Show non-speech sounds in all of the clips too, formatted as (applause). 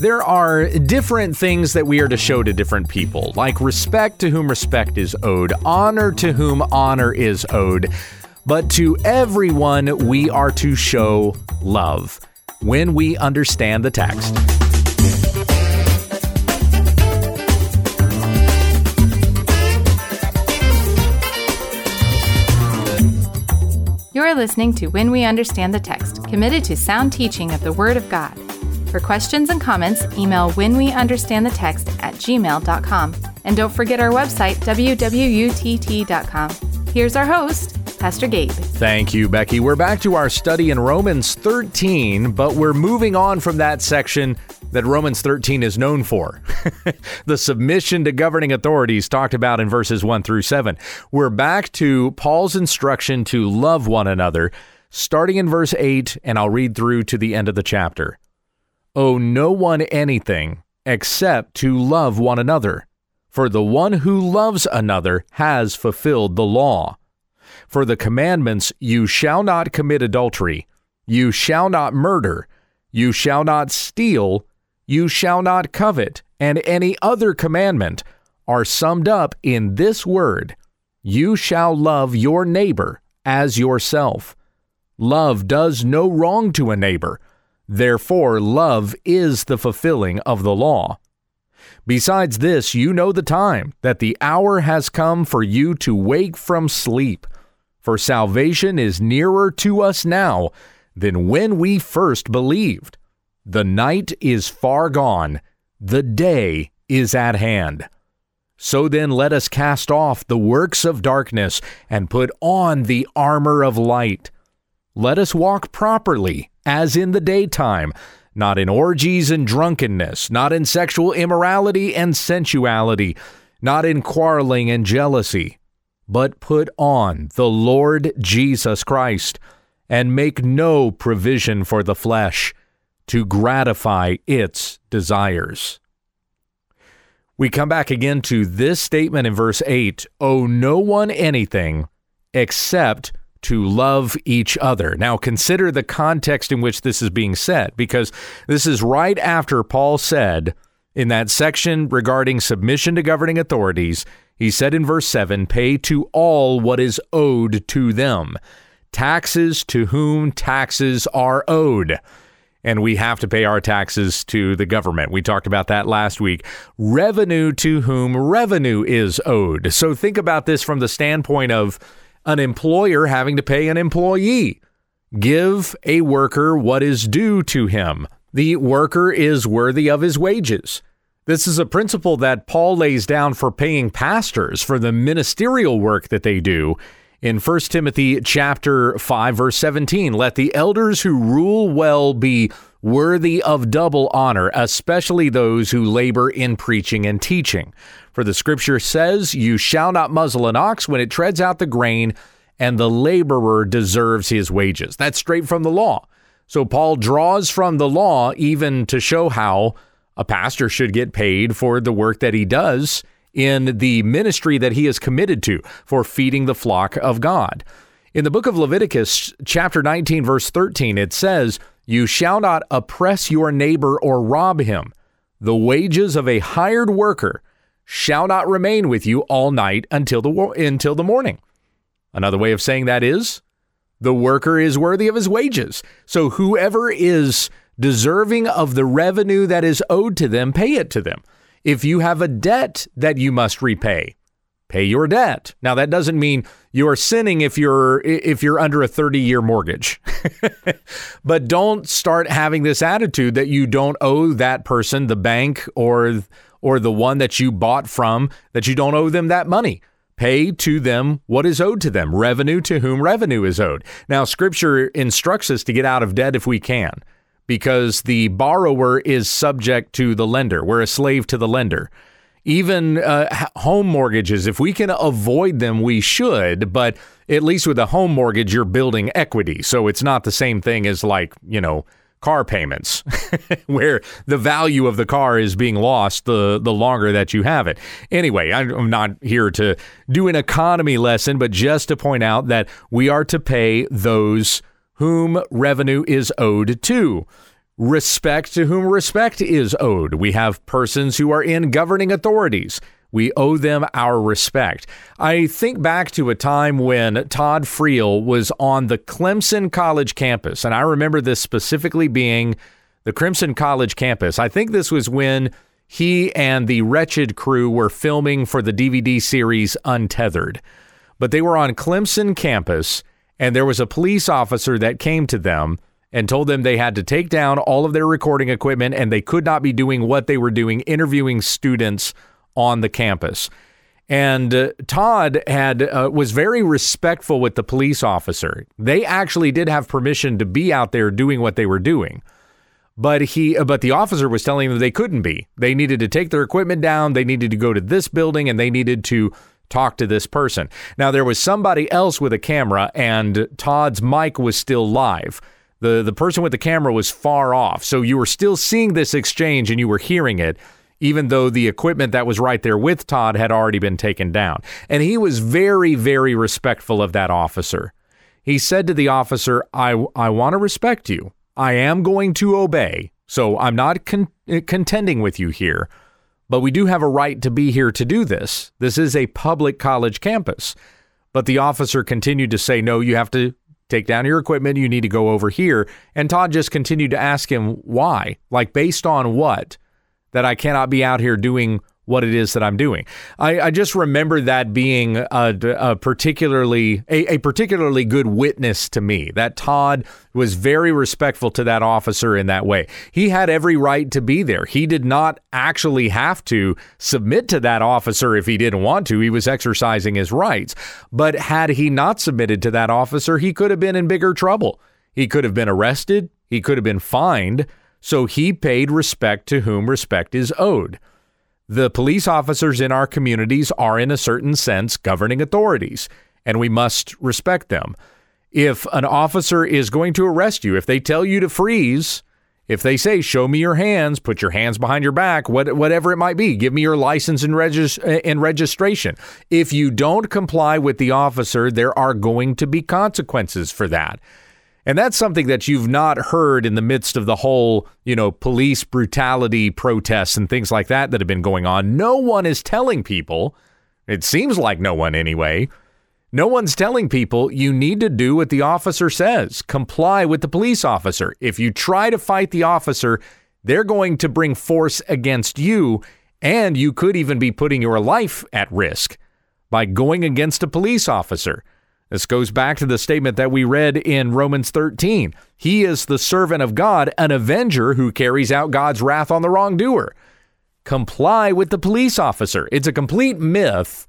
There are different things that we are to show to different people, like respect to whom respect is owed, honor to whom honor is owed. But to everyone, we are to show love when we understand the text. You're listening to When We Understand the Text, committed to sound teaching of the Word of God. For questions and comments, email whenweunderstandthetext at gmail.com. And don't forget our website, www.utt.com. Here's our host, Pastor Gabe. Thank you, Becky. We're back to our study in Romans 13, but we're moving on from that section that Romans 13 is known for (laughs) the submission to governing authorities talked about in verses 1 through 7. We're back to Paul's instruction to love one another, starting in verse 8, and I'll read through to the end of the chapter owe no one anything except to love one another. For the one who loves another has fulfilled the law. For the commandments, you shall not commit adultery, you shall not murder, you shall not steal, you shall not covet, and any other commandment are summed up in this word You shall love your neighbor as yourself. Love does no wrong to a neighbor Therefore, love is the fulfilling of the law. Besides this, you know the time, that the hour has come for you to wake from sleep. For salvation is nearer to us now than when we first believed. The night is far gone, the day is at hand. So then, let us cast off the works of darkness and put on the armor of light. Let us walk properly as in the daytime, not in orgies and drunkenness, not in sexual immorality and sensuality, not in quarreling and jealousy, but put on the Lord Jesus Christ, and make no provision for the flesh to gratify its desires. We come back again to this statement in verse 8 Owe no one anything except to love each other. Now, consider the context in which this is being said, because this is right after Paul said in that section regarding submission to governing authorities, he said in verse 7 pay to all what is owed to them, taxes to whom taxes are owed. And we have to pay our taxes to the government. We talked about that last week. Revenue to whom revenue is owed. So think about this from the standpoint of an employer having to pay an employee. Give a worker what is due to him. The worker is worthy of his wages. This is a principle that Paul lays down for paying pastors for the ministerial work that they do. In 1 Timothy chapter 5 verse 17, let the elders who rule well be worthy of double honor, especially those who labor in preaching and teaching. For the scripture says, You shall not muzzle an ox when it treads out the grain, and the laborer deserves his wages. That's straight from the law. So Paul draws from the law even to show how a pastor should get paid for the work that he does in the ministry that he is committed to for feeding the flock of God. In the book of Leviticus, chapter 19, verse 13, it says, You shall not oppress your neighbor or rob him. The wages of a hired worker shall not remain with you all night until the until the morning. Another way of saying that is the worker is worthy of his wages. So whoever is deserving of the revenue that is owed to them, pay it to them. If you have a debt that you must repay, pay your debt. Now that doesn't mean you're sinning if you're if you're under a 30-year mortgage. (laughs) but don't start having this attitude that you don't owe that person, the bank or or the one that you bought from that you don't owe them that money. Pay to them what is owed to them, revenue to whom revenue is owed. Now, scripture instructs us to get out of debt if we can, because the borrower is subject to the lender. We're a slave to the lender. Even uh, home mortgages, if we can avoid them, we should, but at least with a home mortgage, you're building equity. So it's not the same thing as like, you know, car payments, (laughs) where the value of the car is being lost the, the longer that you have it. Anyway, I'm not here to do an economy lesson, but just to point out that we are to pay those whom revenue is owed to. Respect to whom respect is owed. We have persons who are in governing authorities. We owe them our respect. I think back to a time when Todd Friel was on the Clemson College campus, and I remember this specifically being the Crimson College campus. I think this was when he and the Wretched crew were filming for the DVD series Untethered. But they were on Clemson campus, and there was a police officer that came to them and told them they had to take down all of their recording equipment and they could not be doing what they were doing, interviewing students on the campus. And uh, Todd had uh, was very respectful with the police officer. They actually did have permission to be out there doing what they were doing but he but the officer was telling them they couldn't be. They needed to take their equipment down, they needed to go to this building and they needed to talk to this person. Now there was somebody else with a camera and Todd's mic was still live. The the person with the camera was far off. So you were still seeing this exchange and you were hearing it even though the equipment that was right there with Todd had already been taken down. And he was very very respectful of that officer. He said to the officer, "I I want to respect you. I am going to obey, so I'm not con- eh, contending with you here, but we do have a right to be here to do this. This is a public college campus. But the officer continued to say, no, you have to take down your equipment. You need to go over here. And Todd just continued to ask him why, like based on what, that I cannot be out here doing what it is that I'm doing. I, I just remember that being a, a particularly a, a, particularly good witness to me. That Todd was very respectful to that officer in that way. He had every right to be there. He did not actually have to submit to that officer if he didn't want to. He was exercising his rights. But had he not submitted to that officer, he could have been in bigger trouble. He could have been arrested. He could have been fined. So he paid respect to whom respect is owed. The police officers in our communities are, in a certain sense, governing authorities, and we must respect them. If an officer is going to arrest you, if they tell you to freeze, if they say, show me your hands, put your hands behind your back, what, whatever it might be, give me your license and, regis- and registration. If you don't comply with the officer, there are going to be consequences for that. And that's something that you've not heard in the midst of the whole, you know, police brutality protests and things like that that have been going on. No one is telling people, it seems like no one anyway, no one's telling people you need to do what the officer says, comply with the police officer. If you try to fight the officer, they're going to bring force against you, and you could even be putting your life at risk by going against a police officer. This goes back to the statement that we read in Romans 13. He is the servant of God, an avenger who carries out God's wrath on the wrongdoer. Comply with the police officer. It's a complete myth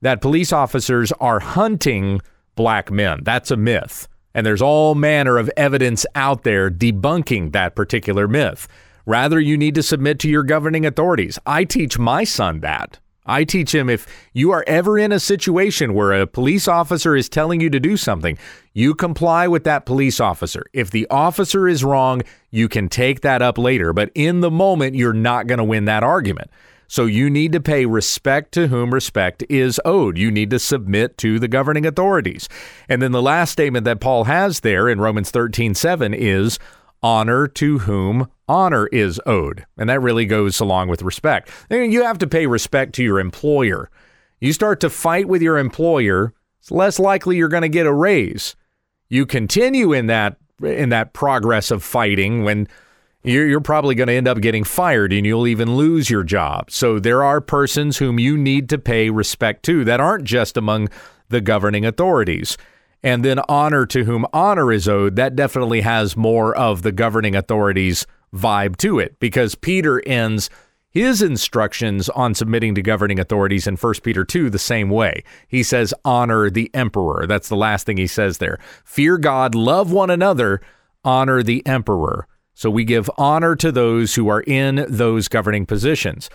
that police officers are hunting black men. That's a myth. And there's all manner of evidence out there debunking that particular myth. Rather, you need to submit to your governing authorities. I teach my son that. I teach him if you are ever in a situation where a police officer is telling you to do something, you comply with that police officer. If the officer is wrong, you can take that up later, but in the moment, you're not going to win that argument. So you need to pay respect to whom respect is owed. You need to submit to the governing authorities. And then the last statement that Paul has there in Romans 13 7 is honor to whom honor is owed. And that really goes along with respect. You have to pay respect to your employer. You start to fight with your employer, it's less likely you're going to get a raise. You continue in that in that progress of fighting when you're, you're probably going to end up getting fired and you'll even lose your job. So there are persons whom you need to pay respect to that aren't just among the governing authorities and then honor to whom honor is owed, that definitely has more of the governing authorities vibe to it because Peter ends his instructions on submitting to governing authorities in 1 Peter 2 the same way. He says, honor the emperor. That's the last thing he says there. Fear God, love one another, honor the emperor. So we give honor to those who are in those governing positions.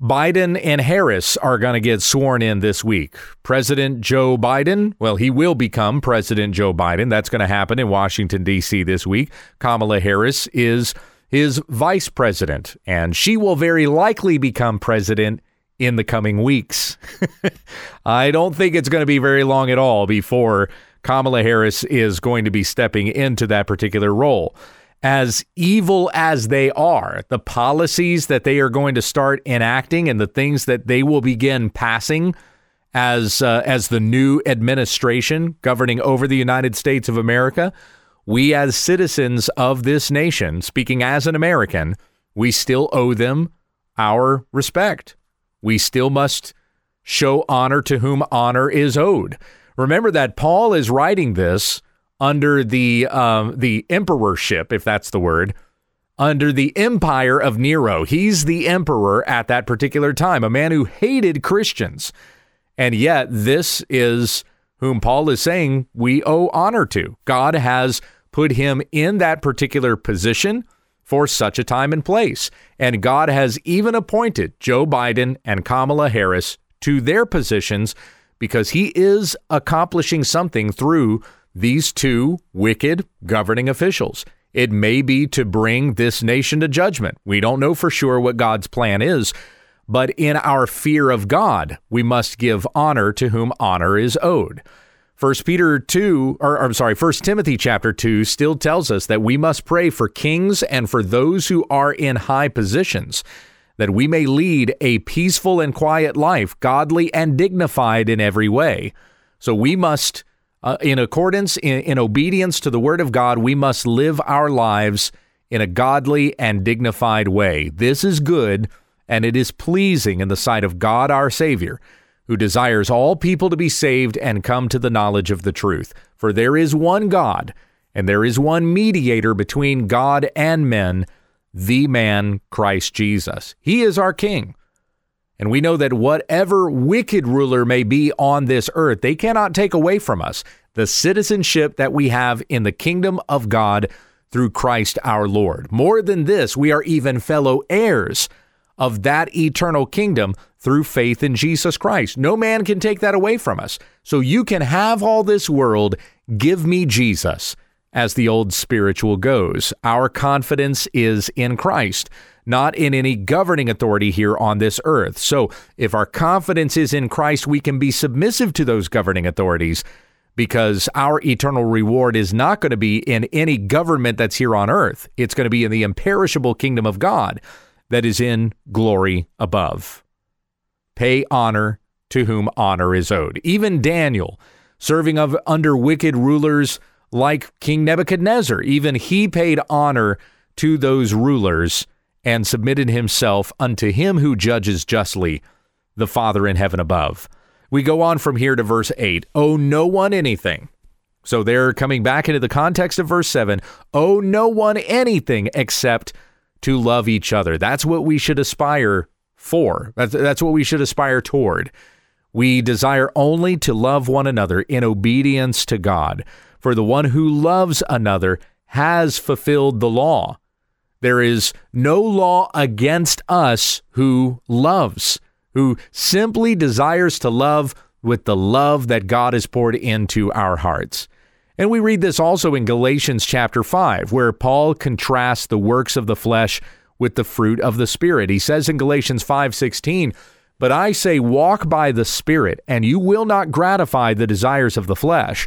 Biden and Harris are going to get sworn in this week. President Joe Biden, well, he will become President Joe Biden. That's going to happen in Washington, D.C. this week. Kamala Harris is his vice president, and she will very likely become president in the coming weeks. (laughs) I don't think it's going to be very long at all before Kamala Harris is going to be stepping into that particular role. As evil as they are, the policies that they are going to start enacting and the things that they will begin passing as uh, as the new administration governing over the United States of America, we as citizens of this nation, speaking as an American, we still owe them our respect. We still must show honor to whom honor is owed. Remember that Paul is writing this under the um, the emperorship, if that's the word, under the empire of Nero. He's the emperor at that particular time, a man who hated Christians. And yet, this is whom Paul is saying we owe honor to. God has put him in that particular position for such a time and place. And God has even appointed Joe Biden and Kamala Harris to their positions because he is accomplishing something through these two wicked governing officials. It may be to bring this nation to judgment. We don't know for sure what God's plan is, but in our fear of God, we must give honor to whom honor is owed. First Peter 2 or I'm sorry, First Timothy chapter 2 still tells us that we must pray for kings and for those who are in high positions that we may lead a peaceful and quiet life, godly and dignified in every way. So we must uh, in accordance in, in obedience to the word of God, we must live our lives in a godly and dignified way. This is good and it is pleasing in the sight of God our Savior, who desires all people to be saved and come to the knowledge of the truth. For there is one God, and there is one mediator between God and men, the man Christ Jesus. He is our King. And we know that whatever wicked ruler may be on this earth, they cannot take away from us the citizenship that we have in the kingdom of God through Christ our Lord. More than this, we are even fellow heirs of that eternal kingdom through faith in Jesus Christ. No man can take that away from us. So you can have all this world, give me Jesus, as the old spiritual goes. Our confidence is in Christ, not in any governing authority here on this earth. So if our confidence is in Christ, we can be submissive to those governing authorities because our eternal reward is not going to be in any government that's here on earth. It's going to be in the imperishable kingdom of God that is in glory above. Pay honor to whom honor is owed. Even Daniel, serving of under wicked rulers like King Nebuchadnezzar, even he paid honor to those rulers and submitted himself unto him who judges justly, the Father in heaven above. We go on from here to verse 8. Owe no one anything. So they're coming back into the context of verse 7. Owe no one anything except to love each other. That's what we should aspire for. That's, that's what we should aspire toward. We desire only to love one another in obedience to God. For the one who loves another has fulfilled the law. There is no law against us who loves, who simply desires to love with the love that God has poured into our hearts. And we read this also in Galatians chapter 5, where Paul contrasts the works of the flesh with the fruit of the spirit. He says in Galatians 5:16, "But I say walk by the spirit, and you will not gratify the desires of the flesh,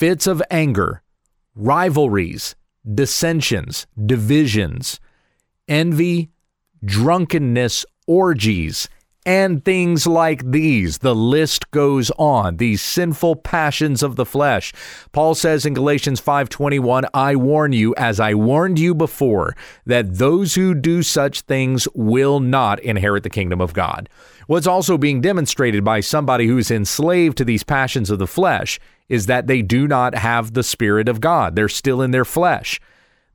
fits of anger, rivalries, dissensions, divisions, envy, drunkenness, orgies and things like these. The list goes on. These sinful passions of the flesh. Paul says in Galatians 5:21, "I warn you as I warned you before, that those who do such things will not inherit the kingdom of God." What's also being demonstrated by somebody who's enslaved to these passions of the flesh is that they do not have the spirit of God. They're still in their flesh.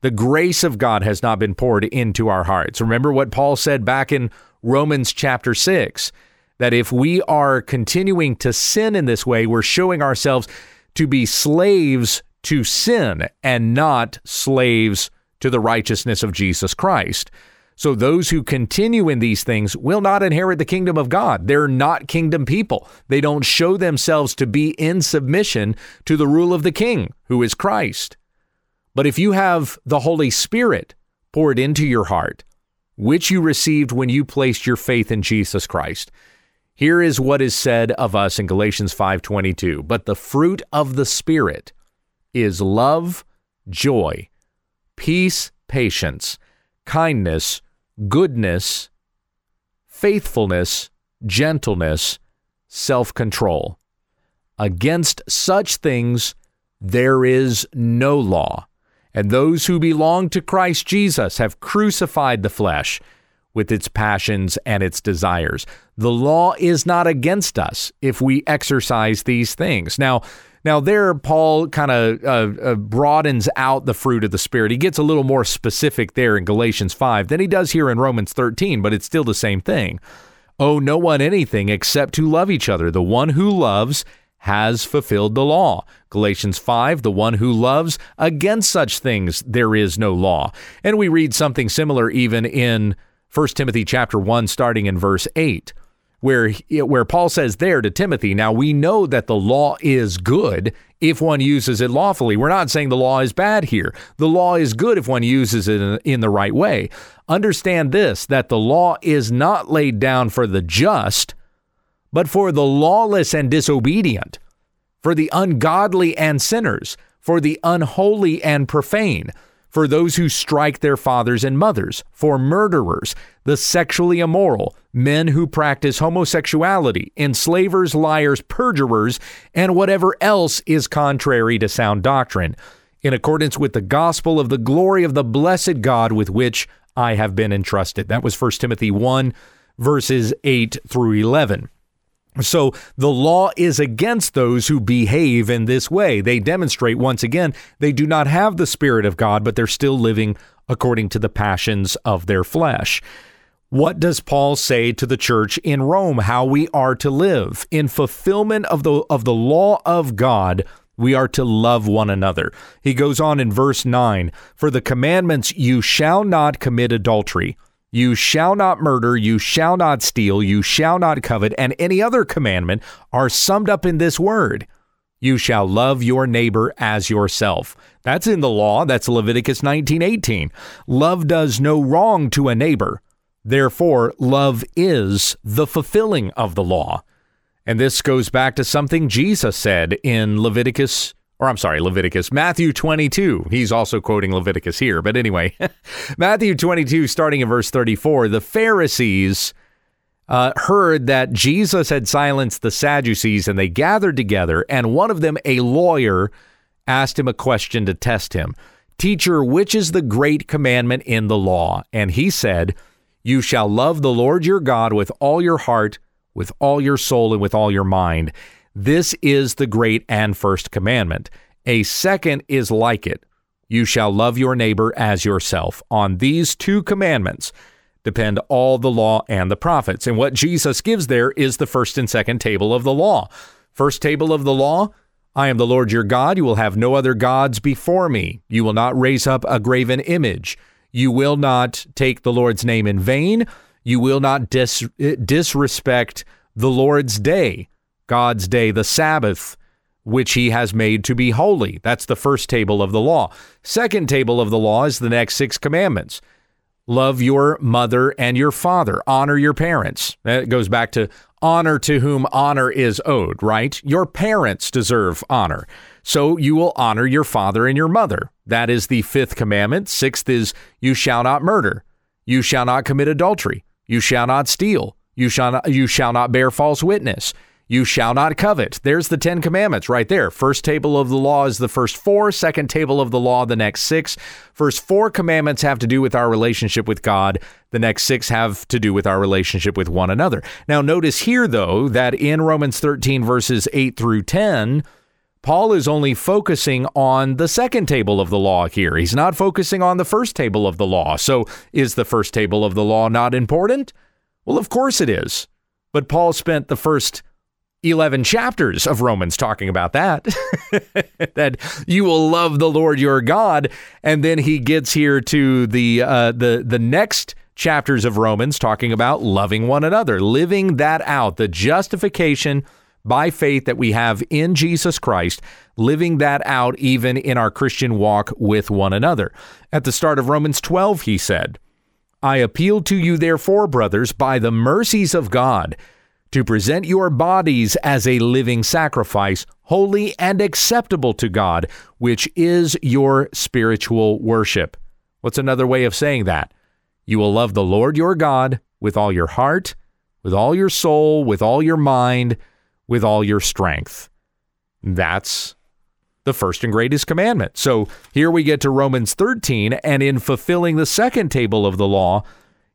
The grace of God has not been poured into our hearts. Remember what Paul said back in Romans chapter 6 that if we are continuing to sin in this way, we're showing ourselves to be slaves to sin and not slaves to the righteousness of Jesus Christ. So those who continue in these things will not inherit the kingdom of God. They're not kingdom people. They don't show themselves to be in submission to the rule of the king, who is Christ. But if you have the Holy Spirit poured into your heart, which you received when you placed your faith in Jesus Christ, here is what is said of us in Galatians 5:22, but the fruit of the spirit is love, joy, peace, patience, kindness, goodness, faithfulness, gentleness, self control. Against such things there is no law. And those who belong to Christ Jesus have crucified the flesh with its passions and its desires. The law is not against us if we exercise these things. Now, now, there, Paul kind of uh, uh, broadens out the fruit of the Spirit. He gets a little more specific there in Galatians 5 than he does here in Romans 13, but it's still the same thing. Owe no one anything except to love each other. The one who loves has fulfilled the law. Galatians 5, the one who loves, against such things there is no law. And we read something similar even in 1 Timothy chapter 1 starting in verse 8 where where Paul says there to Timothy, now we know that the law is good if one uses it lawfully. We're not saying the law is bad here. The law is good if one uses it in, the right way. Understand this that the law is not laid down for the just, but for the lawless and disobedient, for the ungodly and sinners, for the unholy and profane for those who strike their fathers and mothers, for murderers, the sexually immoral, men who practice homosexuality, enslavers, liars, perjurers, and whatever else is contrary to sound doctrine, in accordance with the gospel of the glory of the blessed God with which I have been entrusted. That was 1 Timothy 1, verses 8 through 11. So the law is against those who behave in this way. They demonstrate once again they do not have the Spirit of God, but they're still living according to the passions of their flesh. What does Paul say to the church in Rome how we are to live? In fulfillment of the of the law of God, we are to love one another. He goes on in verse 9, for the commandments you shall not commit adultery you shall not murder, you shall not steal, you shall not covet, and any other commandment are summed up in this word. You shall love your neighbor as yourself. That's in the law. That's Leviticus 19:18. Love does no wrong to a neighbor. Therefore, love is the fulfilling of the law. And this goes back to something Jesus said in Leviticus or I'm sorry, Leviticus, Matthew 22. He's also quoting Leviticus here. But anyway, (laughs) Matthew 22, starting in verse 34, the Pharisees uh, heard that Jesus had silenced the Sadducees and they gathered together. And one of them, a lawyer, asked him a question to test him Teacher, which is the great commandment in the law? And he said, You shall love the Lord your God with all your heart, with all your soul, and with all your mind this is the great and first commandment. A second is like it You shall love your neighbor as yourself. On these two commandments depend all the law and the prophets. And what Jesus gives there is the first and second table of the law. First table of the law I am the Lord your God. You will have no other gods before me. You will not raise up a graven image. You will not take the Lord's name in vain. You will not dis- eh, disrespect the Lord's day. God's day, the Sabbath, which he has made to be holy. That's the first table of the law. Second table of the law is the next six commandments. Love your mother and your father. Honor your parents. That goes back to honor to whom honor is owed, right? Your parents deserve honor. So you will honor your father and your mother. That is the fifth commandment. Sixth is you shall not murder. You shall not commit adultery. You shall not steal. You shall not, you shall not bear false witness. You shall not covet. There's the Ten Commandments right there. First table of the law is the first four, second table of the law, the next six. First four commandments have to do with our relationship with God, the next six have to do with our relationship with one another. Now, notice here, though, that in Romans 13, verses 8 through 10, Paul is only focusing on the second table of the law here. He's not focusing on the first table of the law. So, is the first table of the law not important? Well, of course it is. But Paul spent the first 11 chapters of Romans talking about that. (laughs) that you will love the Lord your God. And then he gets here to the, uh, the, the next chapters of Romans talking about loving one another, living that out, the justification by faith that we have in Jesus Christ, living that out even in our Christian walk with one another. At the start of Romans 12, he said, I appeal to you, therefore, brothers, by the mercies of God, to present your bodies as a living sacrifice, holy and acceptable to God, which is your spiritual worship. What's another way of saying that? You will love the Lord your God with all your heart, with all your soul, with all your mind, with all your strength. That's the first and greatest commandment. So here we get to Romans 13, and in fulfilling the second table of the law,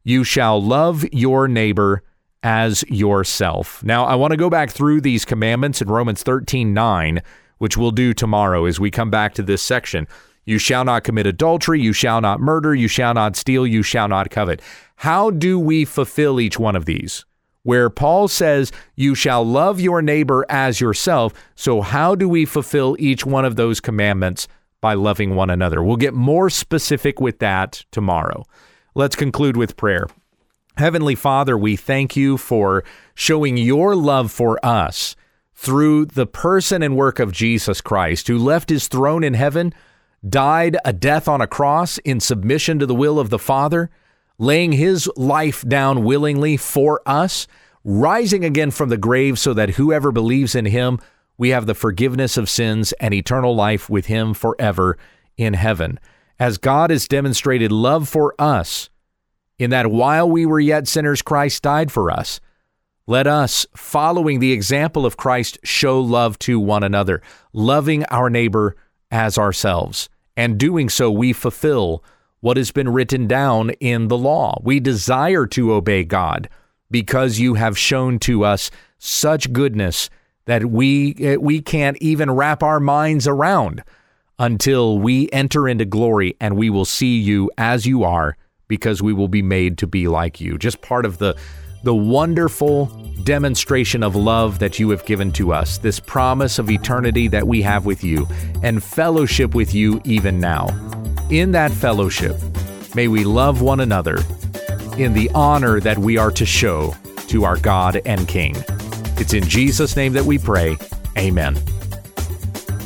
you shall love your neighbor as yourself. Now, I want to go back through these commandments in Romans 13 9, which we'll do tomorrow as we come back to this section. You shall not commit adultery, you shall not murder, you shall not steal, you shall not covet. How do we fulfill each one of these? where Paul says, You shall love your neighbor as yourself. So, how do we fulfill each one of those commandments? By loving one another. We'll get more specific with that tomorrow. Let's conclude with prayer. Heavenly Father, we thank you for showing your love for us through the person and work of Jesus Christ, who left his throne in heaven, died a death on a cross in submission to the will of the Father laying his life down willingly for us, rising again from the grave so that whoever believes in him, we have the forgiveness of sins and eternal life with him forever in heaven. As God has demonstrated love for us, in that while we were yet sinners, Christ died for us. Let us, following the example of Christ, show love to one another, loving our neighbor as ourselves. And doing so, we fulfill what has been written down in the law. We desire to obey God because you have shown to us such goodness that we eh, we can't even wrap our minds around until we enter into glory and we will see you as you are because we will be made to be like you. Just part of the the wonderful demonstration of love that you have given to us, this promise of eternity that we have with you, and fellowship with you even now. In that fellowship, may we love one another in the honor that we are to show to our God and King. It's in Jesus' name that we pray. Amen.